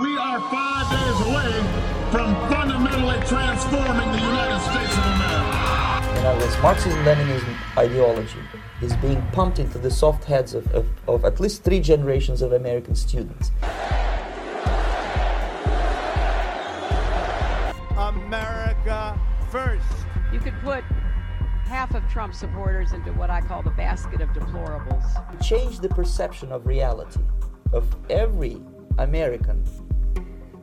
We are five days away from fundamentally transforming the United States of America. In other words, Marxism-Leninism ideology is being pumped into the soft heads of, of, of at least three generations of American students. America first. You could put half of Trump supporters into what I call the basket of deplorables. Change the perception of reality of every American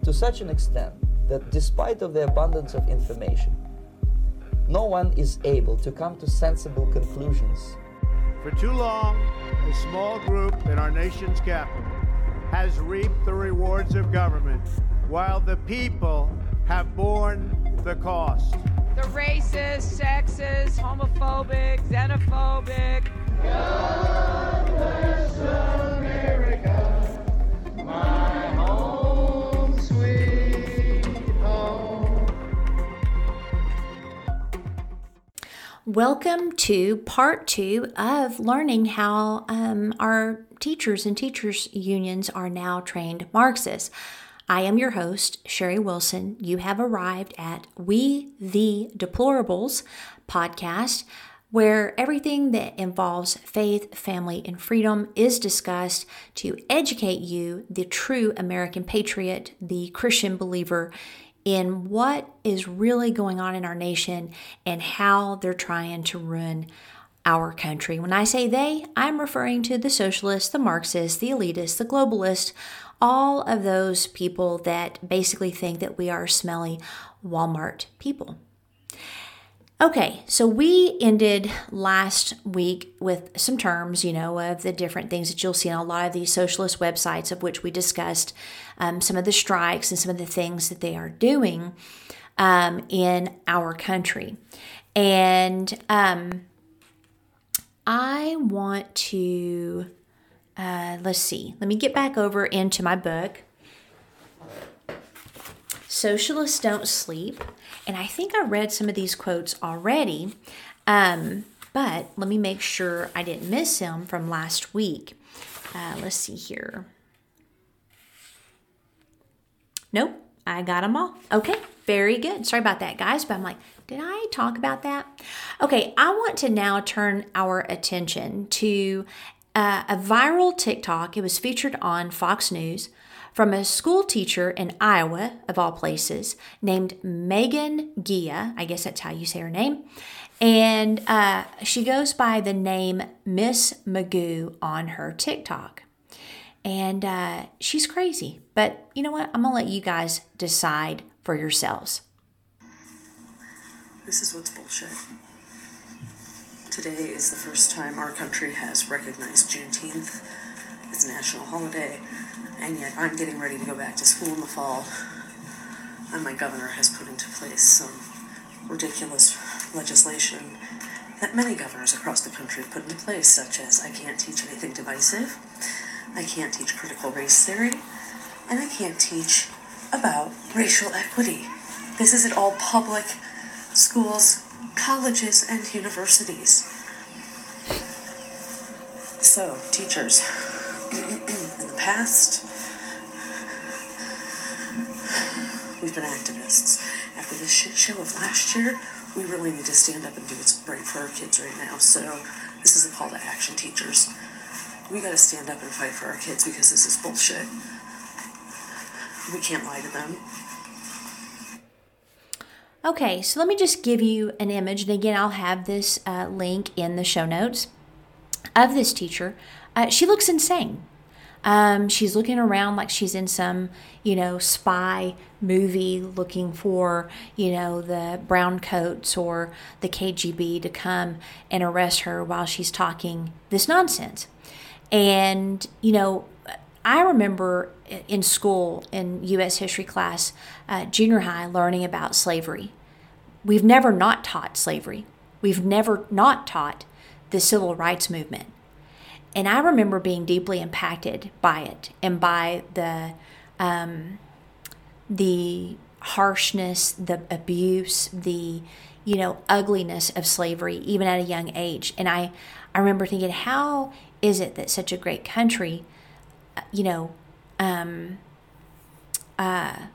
to such an extent that despite of the abundance of information, no one is able to come to sensible conclusions. For too long, a small group in our nation's capital has reaped the rewards of government while the people have borne the cost. The racist, sexist, homophobic, xenophobic. God Welcome to part two of learning how um, our teachers and teachers unions are now trained Marxists. I am your host, Sherry Wilson. You have arrived at We the Deplorables podcast, where everything that involves faith, family, and freedom is discussed to educate you, the true American patriot, the Christian believer, in what is really going on in our nation and how they're trying to ruin our country. When I say they, I'm referring to the socialists, the Marxists, the elitists, the globalists, all of those people that basically think that we are smelly Walmart people. Okay, so we ended last week with some terms, you know, of the different things that you'll see on a lot of these socialist websites, of which we discussed um, some of the strikes and some of the things that they are doing um, in our country. And um, I want to uh, let's see, let me get back over into my book. Socialists Don't Sleep. And I think I read some of these quotes already, um, but let me make sure I didn't miss them from last week. Uh, let's see here. Nope, I got them all. Okay, very good. Sorry about that, guys, but I'm like, did I talk about that? Okay, I want to now turn our attention to uh, a viral TikTok. It was featured on Fox News from a school teacher in Iowa, of all places, named Megan Gia. I guess that's how you say her name. And uh, she goes by the name Miss Magoo on her TikTok. And uh, she's crazy. But you know what? I'm going to let you guys decide for yourselves. This is what's bullshit. Today is the first time our country has recognized Juneteenth as a national holiday, and yet I'm getting ready to go back to school in the fall, and my governor has put into place some ridiculous legislation that many governors across the country have put into place, such as I can't teach anything divisive, I can't teach critical race theory, and I can't teach about racial equity. This is at all public schools colleges and universities. So, teachers, in the past, we've been activists. After this shit show of last year, we really need to stand up and do what's right for our kids right now. So, this is a call to action, teachers. We gotta stand up and fight for our kids because this is bullshit. We can't lie to them. Okay, so let me just give you an image. And again, I'll have this uh, link in the show notes of this teacher. Uh, she looks insane. Um, she's looking around like she's in some, you know, spy movie looking for, you know, the brown coats or the KGB to come and arrest her while she's talking this nonsense. And, you know, I remember in school, in U.S. history class, uh, junior high, learning about slavery. We've never not taught slavery. We've never not taught the civil rights movement. And I remember being deeply impacted by it and by the um, the harshness, the abuse, the you know ugliness of slavery, even at a young age. And I I remember thinking, how is it that such a great country, you know, um, uh,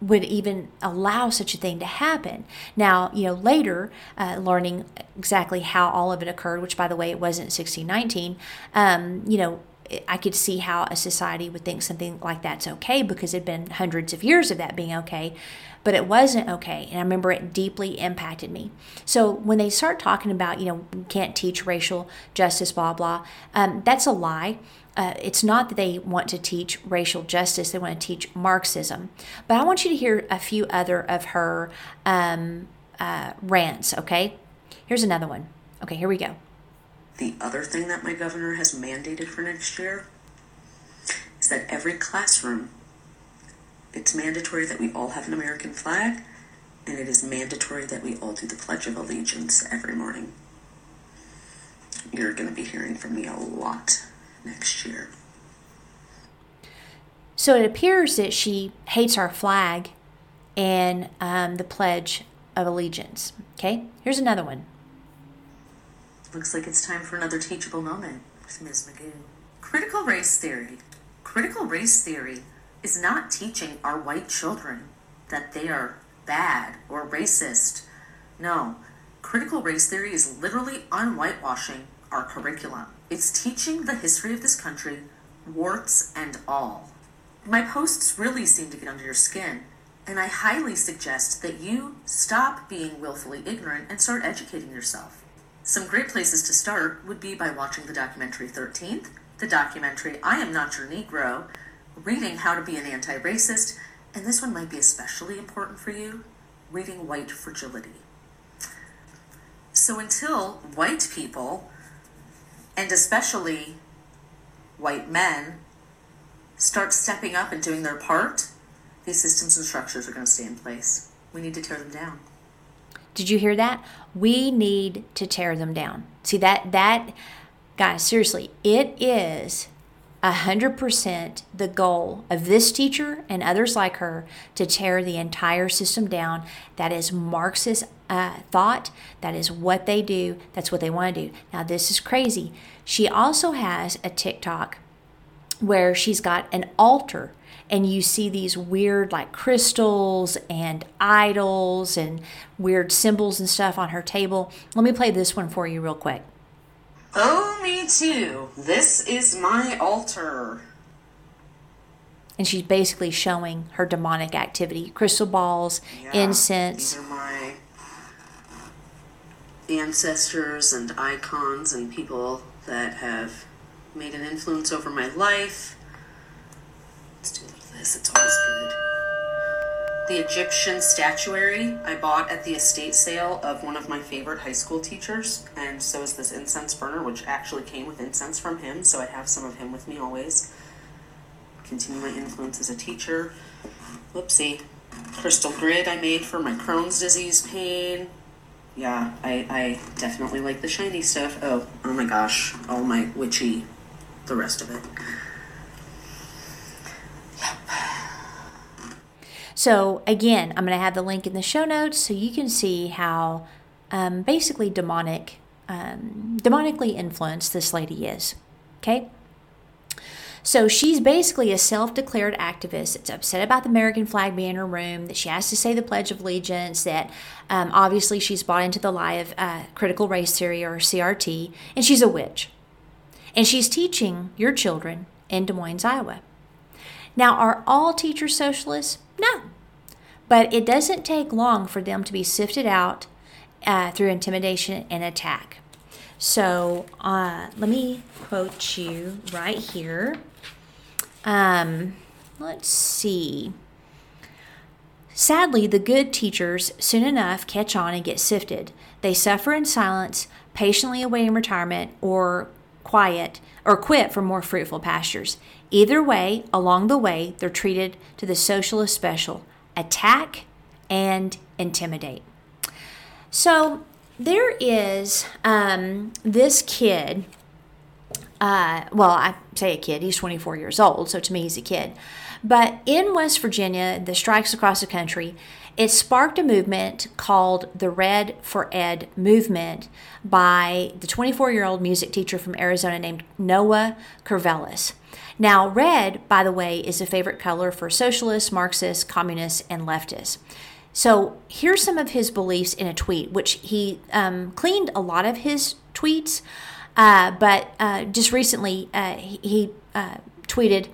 would even allow such a thing to happen. Now, you know, later, uh, learning exactly how all of it occurred, which by the way, it wasn't 1619, um, you know, I could see how a society would think something like that's okay because it'd been hundreds of years of that being okay, but it wasn't okay. And I remember it deeply impacted me. So when they start talking about, you know, can't teach racial justice, blah, blah, um, that's a lie. Uh, it's not that they want to teach racial justice, they want to teach Marxism. But I want you to hear a few other of her um, uh, rants, okay? Here's another one. Okay, here we go. The other thing that my governor has mandated for next year is that every classroom, it's mandatory that we all have an American flag, and it is mandatory that we all do the Pledge of Allegiance every morning. You're going to be hearing from me a lot next year. So it appears that she hates our flag and um, the Pledge of Allegiance. Okay, here's another one. Looks like it's time for another teachable moment with Ms. Magoo. Critical race theory. Critical race theory is not teaching our white children that they are bad or racist. No, critical race theory is literally unwhitewashing our curriculum. It's teaching the history of this country, warts and all. My posts really seem to get under your skin, and I highly suggest that you stop being willfully ignorant and start educating yourself. Some great places to start would be by watching the documentary 13th, the documentary I Am Not Your Negro, reading How to Be an Anti Racist, and this one might be especially important for you reading White Fragility. So until white people, and especially white men, start stepping up and doing their part, these systems and structures are going to stay in place. We need to tear them down. Did you hear that? We need to tear them down. See that that guys, seriously, it is a hundred percent the goal of this teacher and others like her to tear the entire system down. That is Marxist uh, thought. That is what they do. That's what they want to do. Now this is crazy. She also has a TikTok where she's got an altar and you see these weird like crystals and idols and weird symbols and stuff on her table. Let me play this one for you real quick. Oh, me too. This is my altar. And she's basically showing her demonic activity crystal balls, Yeah, incense. These are my ancestors and icons and people that have made an influence over my life. Let's do a little of this, it's always good. The Egyptian statuary I bought at the estate sale of one of my favorite high school teachers, and so is this incense burner, which actually came with incense from him, so I have some of him with me always. Continue my influence as a teacher. Whoopsie. Crystal grid I made for my Crohn's disease pain. Yeah, I, I definitely like the shiny stuff. Oh, oh my gosh. All my witchy, the rest of it. So, again, I'm going to have the link in the show notes so you can see how um, basically demonic, um, demonically influenced this lady is. Okay? So she's basically a self declared activist that's upset about the American flag being in her room, that she has to say the Pledge of Allegiance, that um, obviously she's bought into the lie of uh, critical race theory or CRT, and she's a witch. And she's teaching your children in Des Moines, Iowa. Now, are all teachers socialists? No. But it doesn't take long for them to be sifted out uh, through intimidation and attack. So uh, let me quote you right here. Um, let's see. Sadly, the good teachers soon enough catch on and get sifted. They suffer in silence, patiently awaiting retirement or quiet or quit for more fruitful pastures. Either way, along the way, they're treated to the socialist special attack and intimidate. So there is um, this kid. Uh, well, I say a kid, he's 24 years old, so to me, he's a kid. But in West Virginia, the strikes across the country, it sparked a movement called the Red for Ed movement by the 24 year old music teacher from Arizona named Noah Karvelis. Now, red, by the way, is a favorite color for socialists, Marxists, communists, and leftists. So here's some of his beliefs in a tweet, which he um, cleaned a lot of his tweets, uh, but uh, just recently uh, he uh, tweeted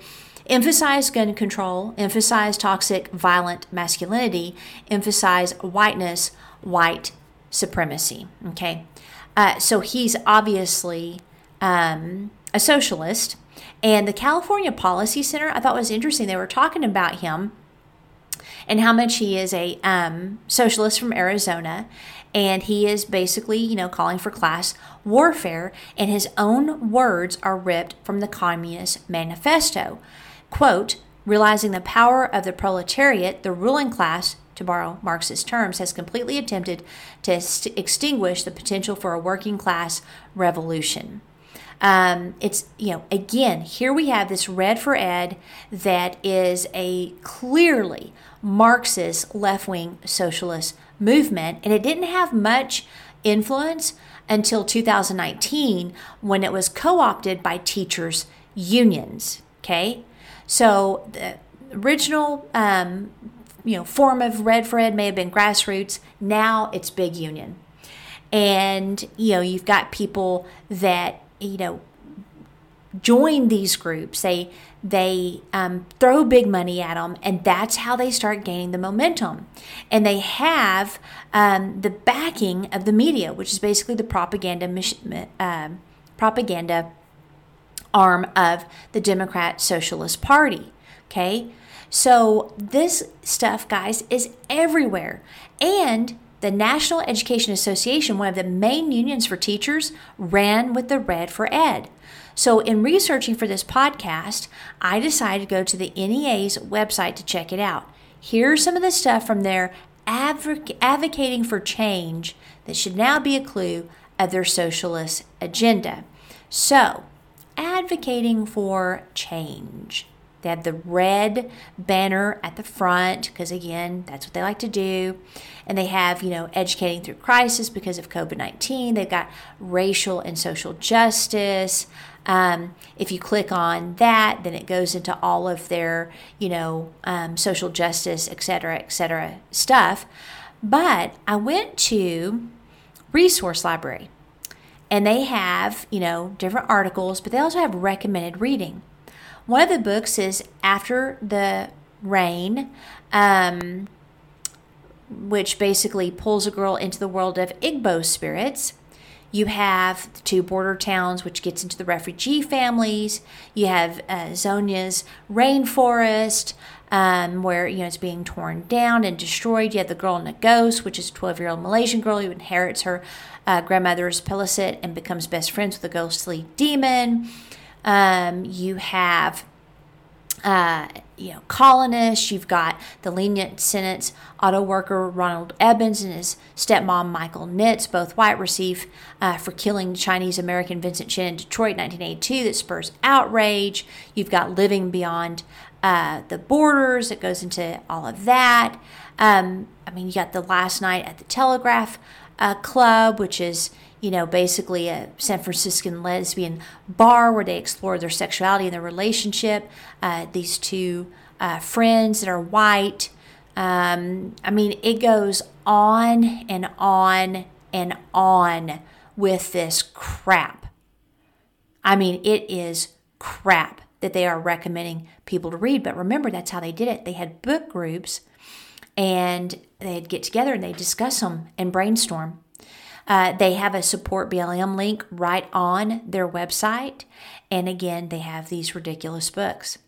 emphasize gun control, emphasize toxic, violent masculinity, emphasize whiteness, white supremacy. Okay. Uh, so he's obviously um, a socialist. And the California Policy Center, I thought was interesting. They were talking about him and how much he is a um, socialist from Arizona. And he is basically, you know, calling for class warfare. And his own words are ripped from the Communist Manifesto. Quote, realizing the power of the proletariat, the ruling class, to borrow Marxist terms, has completely attempted to extinguish the potential for a working class revolution. Um, it's, you know, again, here we have this Red for Ed that is a clearly Marxist left wing socialist movement, and it didn't have much influence until 2019 when it was co opted by teachers' unions. Okay, so the original um, you know form of Red for Ed may have been grassroots. Now it's big union, and you know you've got people that you know join these groups. They they um, throw big money at them, and that's how they start gaining the momentum. And they have um, the backing of the media, which is basically the propaganda uh, propaganda arm of the Democrat Socialist Party. Okay, so this stuff, guys, is everywhere, and the National Education Association, one of the main unions for teachers, ran with the Red for Ed. So, in researching for this podcast, I decided to go to the NEA's website to check it out. Here's some of the stuff from their advoc- advocating for change that should now be a clue of their socialist agenda. So, advocating for change. They have the red banner at the front because, again, that's what they like to do. And they have, you know, educating through crisis because of COVID 19. They've got racial and social justice. Um, if you click on that, then it goes into all of their, you know, um, social justice, et cetera, et cetera stuff. But I went to Resource Library and they have, you know, different articles, but they also have recommended reading. One of the books is After the Rain, um, which basically pulls a girl into the world of Igbo spirits. You have the two border towns, which gets into the refugee families. You have uh, Zonia's rainforest, um, where you know it's being torn down and destroyed. You have the girl in the ghost, which is a 12-year-old Malaysian girl who inherits her uh, grandmother's pelesit and becomes best friends with a ghostly demon. Um, you have uh, you know, colonists. You've got the lenient sentence auto worker Ronald Ebens and his stepmom Michael Nitz, both white, receive uh, for killing Chinese American Vincent Chin in Detroit, 1982, that spurs outrage. You've got living beyond uh, the borders It goes into all of that. Um, I mean, you got the last night at the Telegraph uh, Club, which is you know, basically a San Franciscan lesbian bar where they explore their sexuality and their relationship. Uh, these two uh, friends that are white. Um, I mean, it goes on and on and on with this crap. I mean, it is crap that they are recommending people to read. But remember, that's how they did it. They had book groups and they'd get together and they'd discuss them and brainstorm. Uh, they have a support BLM link right on their website. And again, they have these ridiculous books.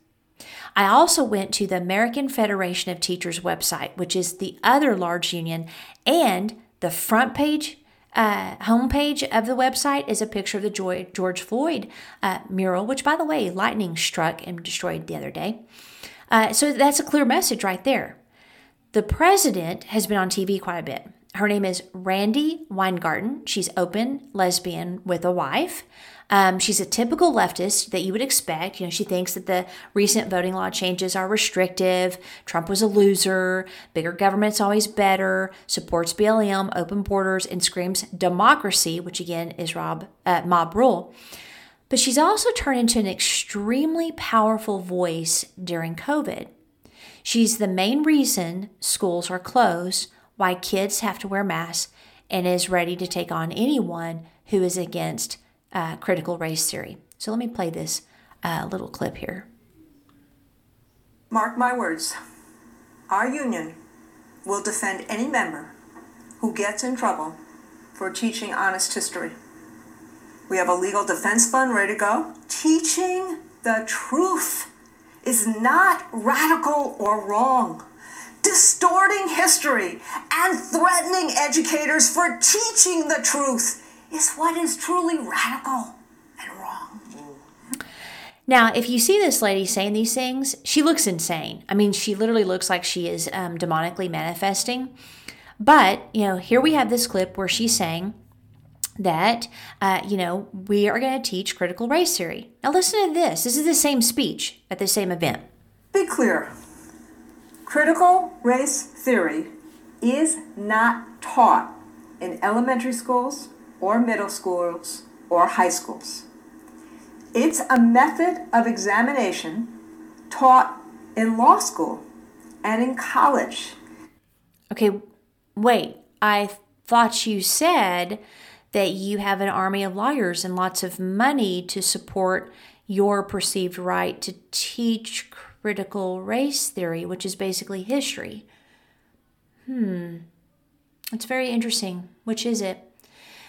I also went to the American Federation of Teachers website, which is the other large union, and the front page, uh, homepage of the website is a picture of the George Floyd uh, mural, which, by the way, lightning struck and destroyed the other day. Uh, so that's a clear message right there. The president has been on TV quite a bit. Her name is Randi Weingarten. She's open lesbian with a wife. Um, she's a typical leftist that you would expect. You know, she thinks that the recent voting law changes are restrictive. Trump was a loser. Bigger government's always better. Supports BLM, open borders, and screams democracy, which again is Rob, uh, mob rule. But she's also turned into an extremely powerful voice during COVID. She's the main reason schools are closed, why kids have to wear masks, and is ready to take on anyone who is against uh, critical race theory. So let me play this uh, little clip here. Mark my words, our union will defend any member who gets in trouble for teaching honest history. We have a legal defense fund ready to go. Teaching the truth is not radical or wrong. Distorting history and threatening educators for teaching the truth is what is truly radical and wrong. Now, if you see this lady saying these things, she looks insane. I mean, she literally looks like she is um, demonically manifesting. But, you know, here we have this clip where she's saying, that, uh, you know, we are going to teach critical race theory. Now, listen to this. This is the same speech at the same event. Be clear critical race theory is not taught in elementary schools or middle schools or high schools. It's a method of examination taught in law school and in college. Okay, wait. I thought you said that you have an army of lawyers and lots of money to support your perceived right to teach critical race theory, which is basically history. Hmm. It's very interesting. Which is it?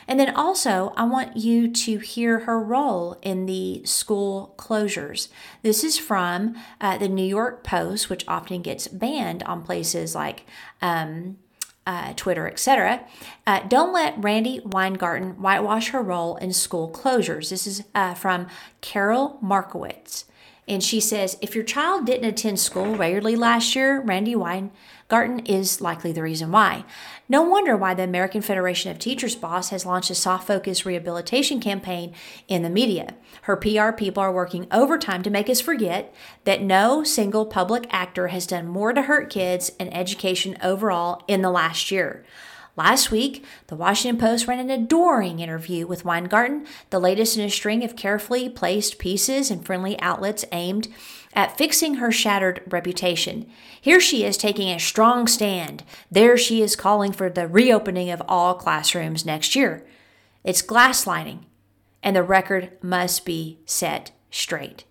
And then also, I want you to hear her role in the school closures. This is from uh, the New York Post, which often gets banned on places like um, uh, Twitter, etc. Uh, don't let Randi Weingarten whitewash her role in school closures. This is uh, from Karol Markowitz. And she says, if your child didn't attend school regularly last year, Randi Weingarten is likely the reason why. No wonder why the American Federation of Teachers boss has launched a soft focus rehabilitation campaign in the media. Her PR people are working overtime to make us forget that no single public actor has done more to hurt kids and education overall in the last year. Last week, the Washington Post ran an adoring interview with Weingarten, the latest in a string of carefully placed pieces and friendly outlets aimed at fixing her shattered reputation. Here she is taking a strong stand. There she is calling for the reopening of all classrooms next year. It's gaslighting, and the record must be set straight.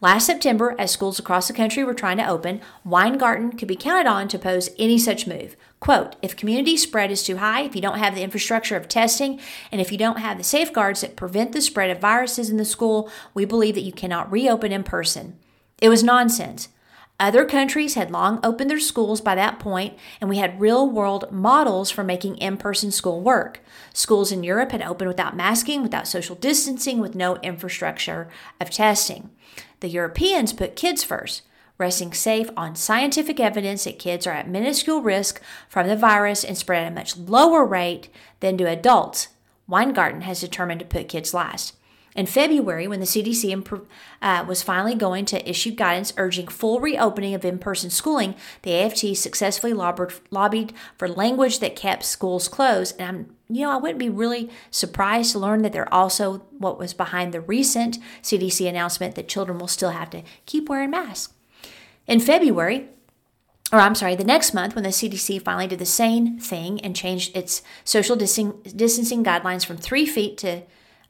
Last September, as schools across the country were trying to open, Weingarten could be counted on to oppose any such move. Quote, if community spread is too high, if you don't have the infrastructure of testing, and if you don't have the safeguards that prevent the spread of viruses in the school, we believe that you cannot reopen in person. It was nonsense. Other countries had long opened their schools by that point, and we had real world models for making in person school work. Schools in Europe had opened without masking, without social distancing, with no infrastructure of testing. The Europeans put kids first, resting safe on scientific evidence that kids are at minuscule risk from the virus and spread at a much lower rate than do adults. Weingarten has determined to put kids last. In February, when the CDC uh, was finally going to issue guidance urging full reopening of in person schooling, the AFT successfully lobbied, lobbied for language that kept schools closed. And I'm, you know, I wouldn't be really surprised to learn that they're also what was behind the recent CDC announcement that children will still have to keep wearing masks. In February, or I'm sorry, the next month when the CDC finally did the same thing and changed its social distancing guidelines from three feet to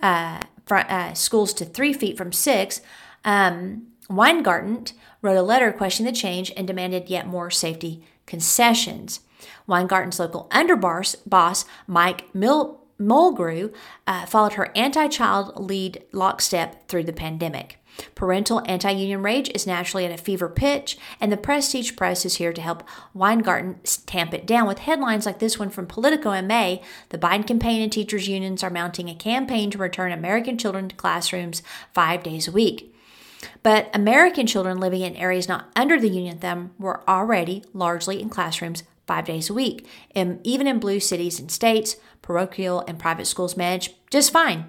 uh, uh, schools to three feet from six, um, Weingarten wrote a letter questioning the change and demanded yet more safety concessions. Weingarten's local underboss boss, Mike Mil- Mulgrew, uh, followed her anti child lead lockstep through the pandemic. Parental anti union rage is naturally at a fever pitch, and the Prestige Press is here to help Weingarten tamp it down with headlines like this one from Politico in May. The Biden campaign and teachers' unions are mounting a campaign to return American children to classrooms five days a week. But American children living in areas not under the union thumb were already largely in classrooms five days a week. And even in blue cities and states, parochial and private schools manage just fine.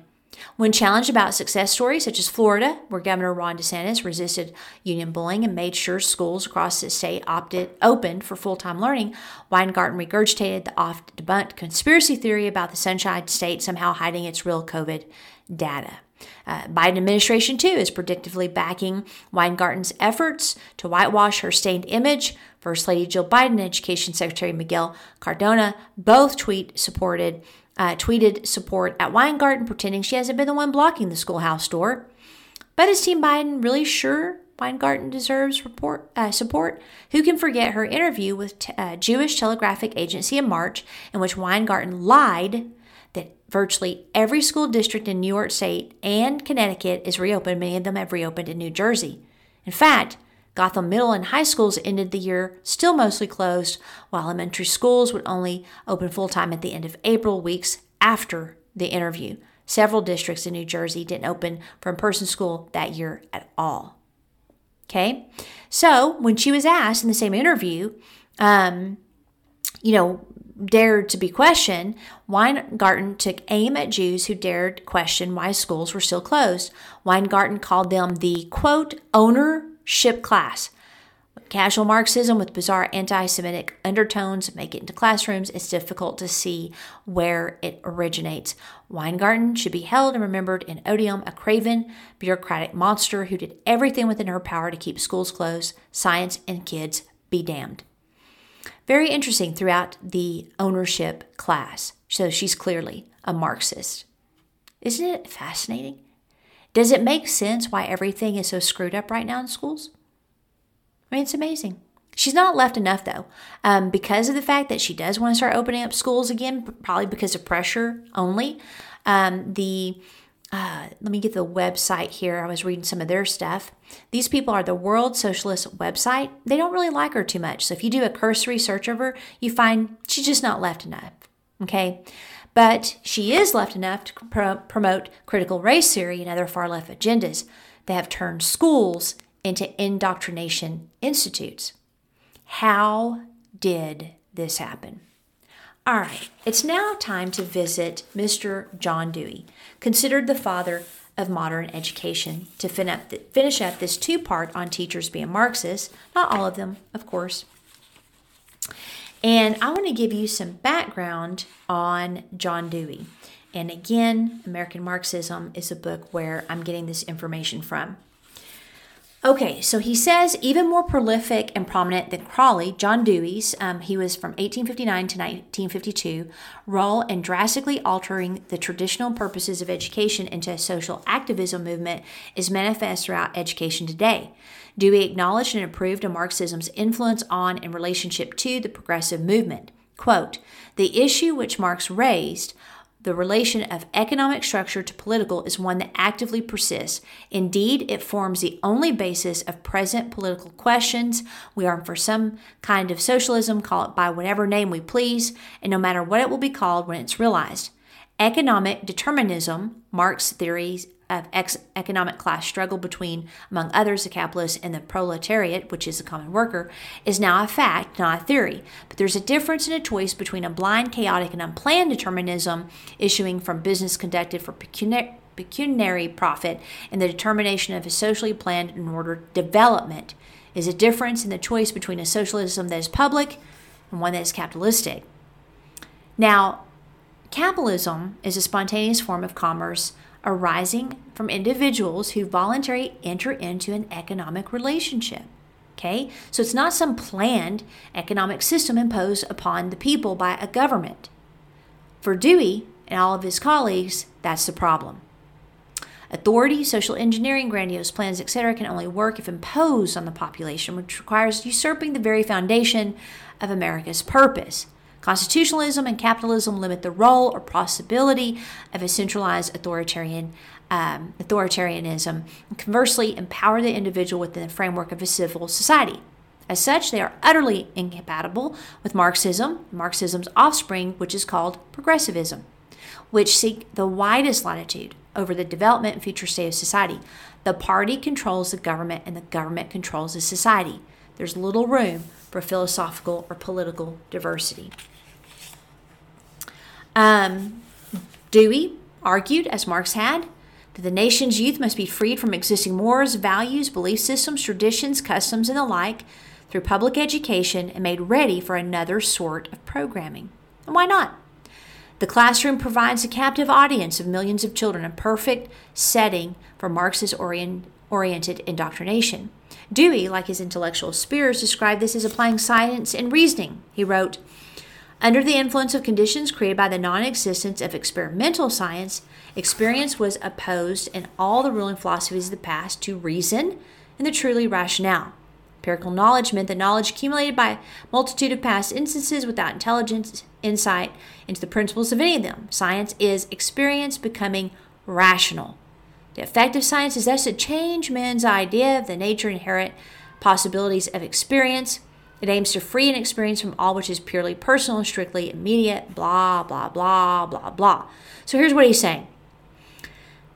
When challenged about success stories such as Florida, where Governor Ron DeSantis resisted union bullying and made sure schools across the state opted opened for full-time learning, Weingarten regurgitated the oft-debunked conspiracy theory about the Sunshine State somehow hiding its real COVID data. Uh, Biden administration too is predictively backing Weingarten's efforts to whitewash her stained image. First Lady Jill Biden Education Secretary Miguel Cardona both tweet supported uh, tweeted support at Weingarten, pretending she hasn't been the one blocking the schoolhouse door. But is Team Biden really sure Weingarten deserves report, uh, support? Who can forget her interview with t- uh, Jewish Telegraphic Agency in March, in which Weingarten lied that virtually every school district in New York State and Connecticut is reopened. Many of them have reopened in New Jersey. In fact, Gotham Middle and high schools ended the year still mostly closed, while elementary schools would only open full time at the end of April, weeks after the interview. Several districts in New Jersey didn't open for in person school that year at all. Okay, so when she was asked in the same interview, um, you know, dared to be questioned, Weingarten took aim at Jews who dared question why schools were still closed. Weingarten called them the quote ownership class. Casual Marxism with bizarre anti Semitic undertones make it into classrooms. It's difficult to see where it originates. Weingarten should be held and remembered in odium, a craven, bureaucratic monster who did everything within her power to keep schools closed, science and kids be damned. Very interesting throughout the ownership class. So she's clearly a Marxist. Isn't it fascinating? Does it make sense why everything is so screwed up right now in schools? I mean, it's amazing. She's not left enough though, um, because of the fact that she does want to start opening up schools again, probably because of pressure only. Um, the uh, let me get the website here. I was reading some of their stuff. These people are the World Socialist website. They don't really like her too much. So if you do a cursory search of her, you find she's just not left enough. Okay. But she is left enough to pro- promote critical race theory and other far left agendas. They have turned schools into indoctrination institutes. How did this happen? All right, it's now time to visit Mr. John Dewey, considered the father of modern education, to finish up this two part on teachers being Marxists. Not all of them, of course. And I want to give you some background on John Dewey. And again, American Marxism is a book where I'm getting this information from. Okay, so he says even more prolific and prominent than Crawley, John Dewey's, um, he was from 1859 to 1952, role in drastically altering the traditional purposes of education into a social activism movement is manifest throughout education today. Dewey acknowledged and approved of Marxism's influence on and relationship to the progressive movement. Quote, the issue which Marx raised the relation of economic structure to political is one that actively persists. Indeed, it forms the only basis of present political questions. We are for some kind of socialism, call it by whatever name we please, and no matter what it will be called when it's realized. Economic determinism, Marx theories of ex- economic class struggle between, among others, the capitalists and the proletariat, which is the common worker, is now a fact, not a theory. But there's a difference and a choice between a blind, chaotic, and unplanned determinism issuing from business conducted for pecuniary pecuniary profit and the determination of a socially planned and ordered development is a difference in the choice between a socialism that is public and one that is capitalistic. Now, capitalism is a spontaneous form of commerce arising from individuals who voluntarily enter into an economic relationship. Okay? So it's not some planned economic system imposed upon the people by a government. For Dewey and all of his colleagues, that's the problem. Authority, social engineering, grandiose plans, etc., can only work if imposed on the population, which requires usurping the very foundation of America's purpose. Constitutionalism and capitalism limit the role or possibility of a centralized authoritarian um, authoritarianism, and conversely, empower the individual within the framework of a civil society. As such, they are utterly incompatible with Marxism, Marxism's offspring, which is called progressivism, which seek the widest latitude over the development and future state of society. The party controls the government, and the government controls the society. There's little room for philosophical or political diversity. Um, Dewey argued, as Marx had, that the nation's youth must be freed from existing mores, values, belief systems, traditions, customs, and the like through public education and made ready for another sort of programming. And why not? The classroom provides a captive audience of millions of children, a perfect setting for Marxist orient, oriented indoctrination. Dewey, like his intellectual peers, described this as applying science and reasoning. He wrote, under the influence of conditions created by the non existence of experimental science, experience was opposed in all the ruling philosophies of the past to reason and the truly rationale. Empirical knowledge meant the knowledge accumulated by a multitude of past instances without intelligence, insight into the principles of any of them. Science is experience becoming rational. The effect of science is thus to change men's idea of the nature inherent possibilities of experience. It aims to free an experience from all which is purely personal and strictly immediate, blah, blah, blah, blah, blah. So here's what he's saying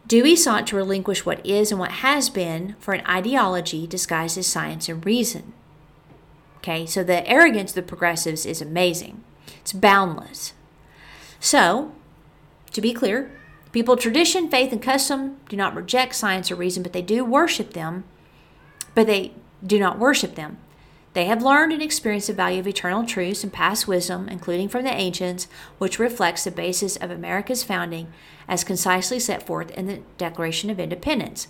Dewey sought to relinquish what is and what has been for an ideology disguised as science and reason. Okay, so the arrogance of the progressives is amazing, it's boundless. So, to be clear, people of tradition, faith, and custom do not reject science or reason, but they do worship them, but they do not worship them. They have learned and experienced the value of eternal truths and past wisdom, including from the ancients, which reflects the basis of America's founding as concisely set forth in the Declaration of Independence.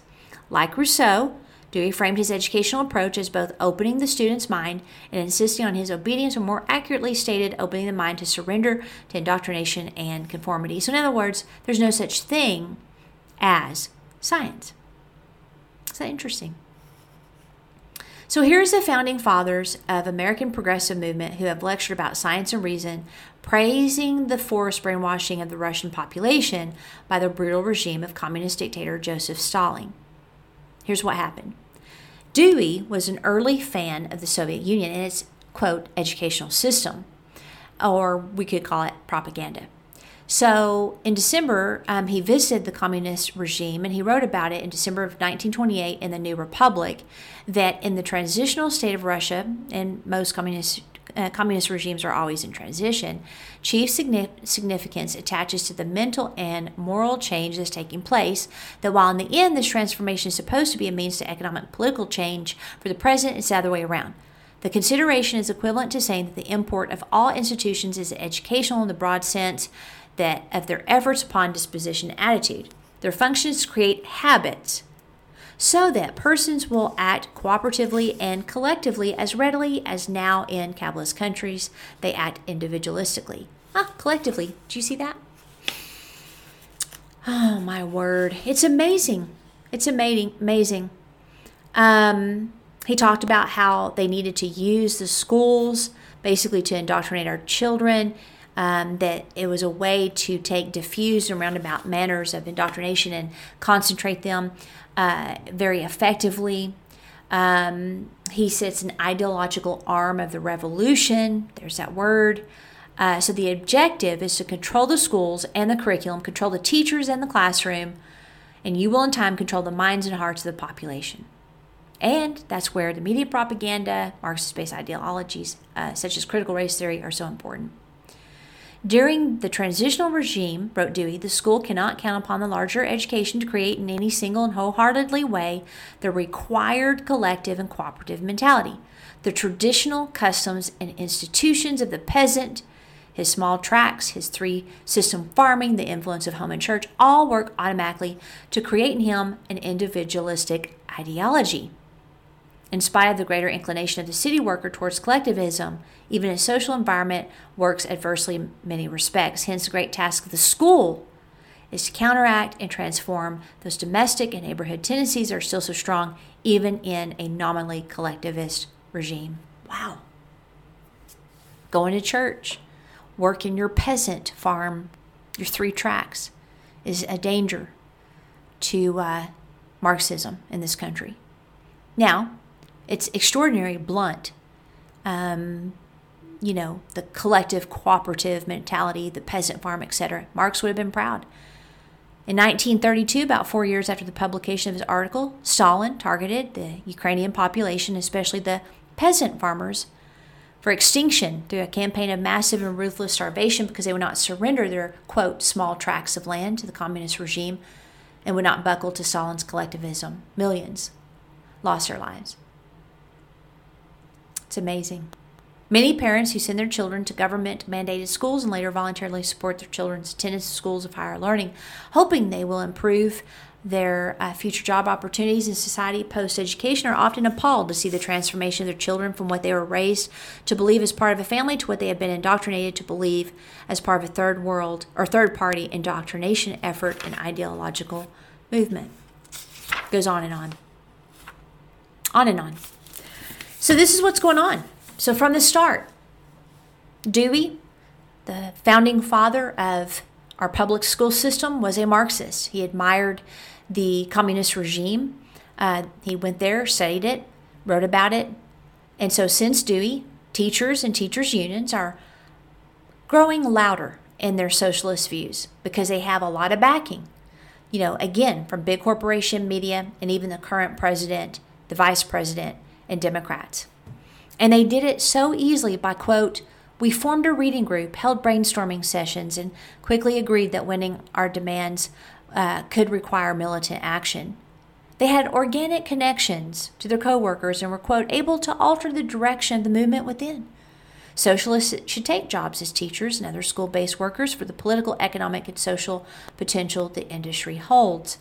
Like Rousseau, Dewey framed his educational approach as both opening the student's mind and insisting on his obedience, or more accurately stated, opening the mind to surrender to indoctrination and conformity. So, in other words, there's no such thing as science. Is that interesting? So here's the founding fathers of American progressive movement who have lectured about science and reason, praising the forced brainwashing of the Russian population by the brutal regime of communist dictator Joseph Stalin. Here's what happened. Dewey was an early fan of the Soviet Union and its quote educational system, or we could call it propaganda. So in December, um, he visited the communist regime and he wrote about it in December of 1928 in the New Republic that in the transitional state of Russia, and most communist uh, communist regimes are always in transition, chief significance attaches to the mental and moral change that's taking place. That while in the end this transformation is supposed to be a means to economic political change, for the present it's the other way around. The consideration is equivalent to saying that the import of all institutions is educational in the broad sense that of their efforts upon disposition attitude. Their function is to create habits so that persons will act cooperatively and collectively as readily as now in capitalist countries they act individualistically. Ah, collectively. Do you see that? Oh my word. It's amazing. It's amazing amazing. Um, he talked about how they needed to use the schools basically to indoctrinate our children um, that it was a way to take diffuse and roundabout manners of indoctrination and concentrate them uh, very effectively. Um, he sits an ideological arm of the revolution. There's that word. Uh, so the objective is to control the schools and the curriculum, control the teachers and the classroom, and you will in time control the minds and hearts of the population. And that's where the media propaganda, Marxist based ideologies uh, such as critical race theory are so important. During the transitional regime, wrote Dewey, the school cannot count upon the larger education to create in any single and wholeheartedly way the required collective and cooperative mentality. The traditional customs and institutions of the peasant, his small tracts, his three system farming, the influence of home and church all work automatically to create in him an individualistic ideology. In spite of the greater inclination of the city worker towards collectivism, even a social environment works adversely in many respects. Hence, the great task of the school is to counteract and transform those domestic and neighborhood tendencies that are still so strong, even in a nominally collectivist regime. Wow. Going to church, working your peasant farm, your three tracks, is a danger to uh, Marxism in this country. Now, it's extraordinary blunt. Um, you know, the collective cooperative mentality, the peasant farm, etc. Marx would have been proud. In 1932, about four years after the publication of his article, Stalin targeted the Ukrainian population, especially the peasant farmers, for extinction through a campaign of massive and ruthless starvation because they would not surrender their, quote, small tracts of land to the communist regime and would not buckle to Stalin's collectivism. Millions lost their lives. It's amazing. Many parents who send their children to government mandated schools and later voluntarily support their children's attendance to schools of higher learning, hoping they will improve their uh, future job opportunities in society post education are often appalled to see the transformation of their children from what they were raised to believe as part of a family to what they have been indoctrinated to believe as part of a third world or third party indoctrination effort and ideological movement. Goes on and on. On and on. So, this is what's going on. So, from the start, Dewey, the founding father of our public school system, was a Marxist. He admired the communist regime. Uh, he went there, studied it, wrote about it. And so, since Dewey, teachers and teachers' unions are growing louder in their socialist views because they have a lot of backing. You know, again, from big corporation media and even the current president, the vice president, and Democrats. And they did it so easily by, quote, we formed a reading group, held brainstorming sessions, and quickly agreed that winning our demands uh, could require militant action. They had organic connections to their coworkers and were, quote, able to alter the direction of the movement within. Socialists should take jobs as teachers and other school based workers for the political, economic, and social potential the industry holds.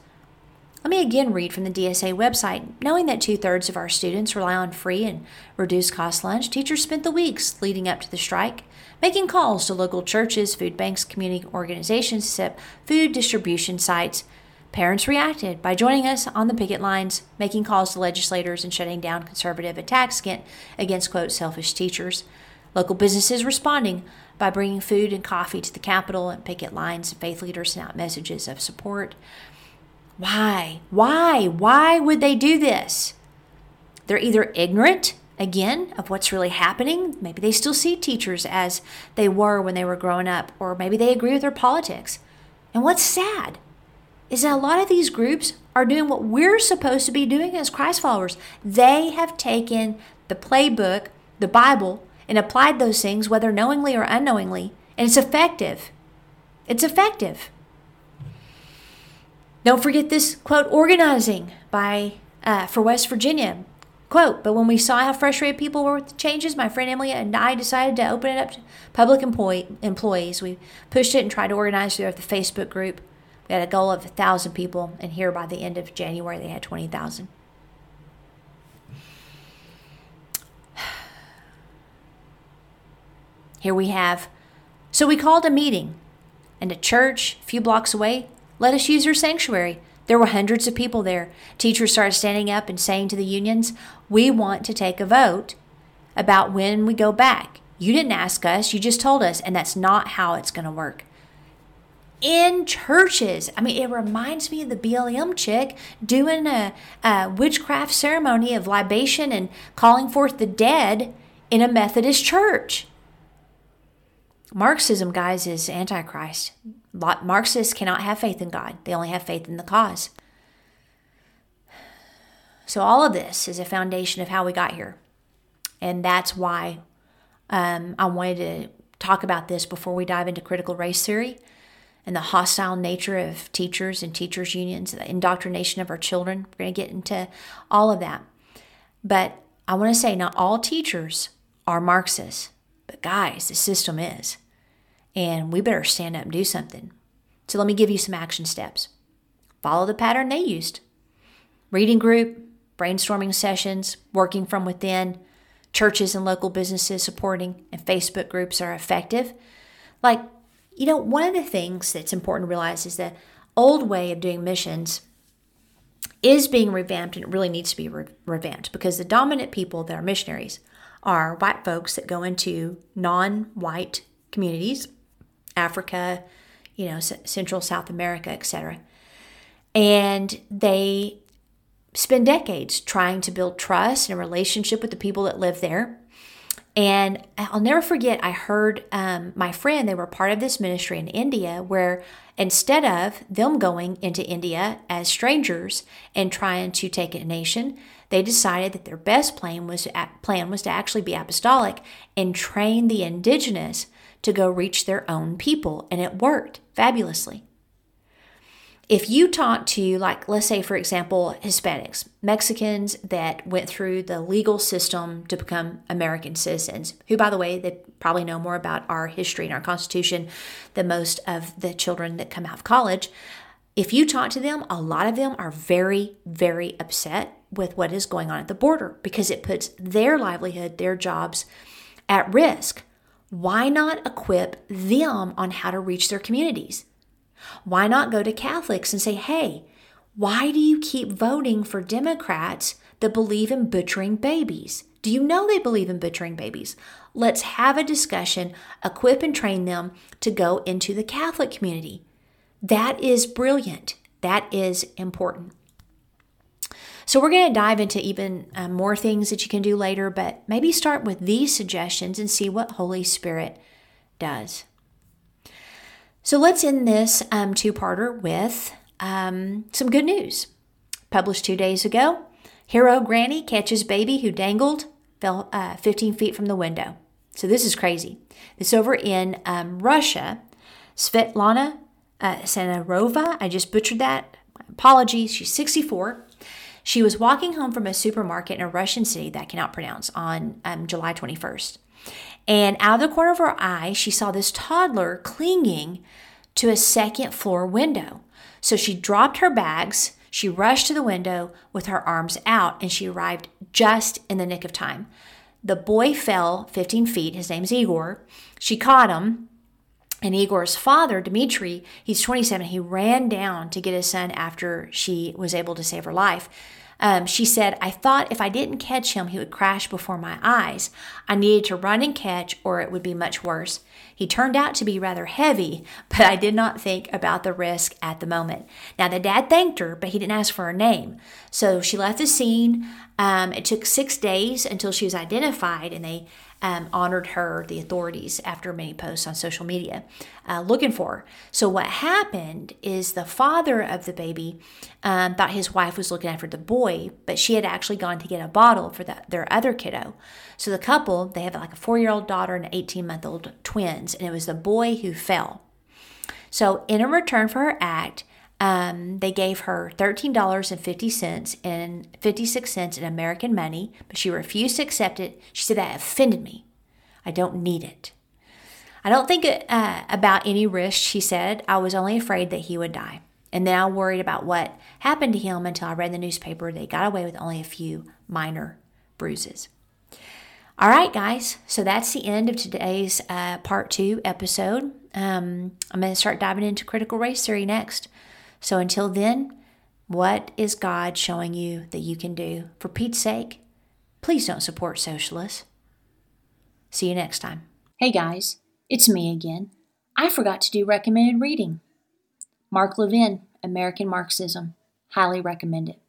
Let me again read from the DSA website. Knowing that two thirds of our students rely on free and reduced cost lunch, teachers spent the weeks leading up to the strike making calls to local churches, food banks, community organizations set food distribution sites. Parents reacted by joining us on the picket lines, making calls to legislators, and shutting down conservative attacks against, quote, selfish teachers. Local businesses responding by bringing food and coffee to the Capitol and picket lines, and faith leaders sent out messages of support. Why? Why? Why would they do this? They're either ignorant again of what's really happening. Maybe they still see teachers as they were when they were growing up, or maybe they agree with their politics. And what's sad is that a lot of these groups are doing what we're supposed to be doing as Christ followers. They have taken the playbook, the Bible, and applied those things, whether knowingly or unknowingly, and it's effective. It's effective. Don't forget this quote organizing by uh, for West Virginia Quote, but when we saw how frustrated people were with the changes, my friend Emily and I decided to open it up to public employee, employees. We pushed it and tried to organize through the Facebook group. We had a goal of 1,000 people, and here by the end of January, they had 20,000. Here we have. So we called a meeting, and a church a few blocks away let us use their sanctuary. There were hundreds of people there. Teachers started standing up and saying to the unions, We want to take a vote about when we go back. You didn't ask us, you just told us, and that's not how it's going to work. In churches, I mean, it reminds me of the BLM chick doing a, a witchcraft ceremony of libation and calling forth the dead in a Methodist church. Marxism, guys, is antichrist. Marxists cannot have faith in God, they only have faith in the cause. So, all of this is a foundation of how we got here. And that's why um, I wanted to talk about this before we dive into critical race theory and the hostile nature of teachers and teachers' unions, the indoctrination of our children. We're going to get into all of that. But I want to say not all teachers are Marxists, but guys, the system is and we better stand up and do something. So let me give you some action steps. Follow the pattern they used reading group, brainstorming sessions, working from within, churches and local businesses supporting, and Facebook groups are effective. Like, you know, one of the things that's important to realize is that old way of doing missions is being revamped and it really needs to be re- revamped because the dominant people that are missionaries are white folks that go into non white communities Africa, you know, C- Central South America, etc. And they spend decades trying to build trust and a relationship with the people that live there. And I'll never forget, I heard um, my friend, they were part of this ministry in India where instead of them going into India as strangers and trying to take a nation, they decided that their best plan was to, plan was to actually be apostolic and train the indigenous to go reach their own people, and it worked fabulously. If you talk to, like, let's say, for example, Hispanics, Mexicans that went through the legal system to become American citizens, who, by the way, they probably know more about our history and our Constitution than most of the children that come out of college. If you talk to them, a lot of them are very, very upset with what is going on at the border because it puts their livelihood, their jobs at risk. Why not equip them on how to reach their communities? Why not go to Catholics and say, hey, why do you keep voting for Democrats that believe in butchering babies? Do you know they believe in butchering babies? Let's have a discussion, equip and train them to go into the Catholic community. That is brilliant. That is important. So, we're going to dive into even uh, more things that you can do later, but maybe start with these suggestions and see what Holy Spirit does. So let's end this um, two parter with um, some good news. Published two days ago Hero Granny catches baby who dangled, fell uh, 15 feet from the window. So this is crazy. This over in um, Russia. Svetlana uh, Sanarova, I just butchered that. Apologies. She's 64. She was walking home from a supermarket in a Russian city that I cannot pronounce on um, July 21st. And out of the corner of her eye, she saw this toddler clinging to a second floor window. So she dropped her bags, she rushed to the window with her arms out, and she arrived just in the nick of time. The boy fell 15 feet. His name's Igor. She caught him. And Igor's father, Dmitri, he's 27, he ran down to get his son after she was able to save her life. Um, she said, I thought if I didn't catch him, he would crash before my eyes. I needed to run and catch, or it would be much worse. He turned out to be rather heavy, but I did not think about the risk at the moment. Now, the dad thanked her, but he didn't ask for her name. So she left the scene. Um, it took six days until she was identified, and they um, honored her, the authorities, after many posts on social media uh, looking for her. So, what happened is the father of the baby um, thought his wife was looking after the boy, but she had actually gone to get a bottle for the, their other kiddo. So, the couple, they have like a four year old daughter and an 18 month old twins, and it was the boy who fell. So, in return for her act, um, they gave her $13.50 and 56 cents in American money, but she refused to accept it. She said, That offended me. I don't need it. I don't think uh, about any risk, she said. I was only afraid that he would die. And then I worried about what happened to him until I read the newspaper. They got away with only a few minor bruises. All right, guys. So that's the end of today's uh, part two episode. Um, I'm going to start diving into critical race theory next. So until then, what is God showing you that you can do? For Pete's sake, please don't support socialists. See you next time. Hey guys, it's me again. I forgot to do recommended reading. Mark Levin, American Marxism. Highly recommend it.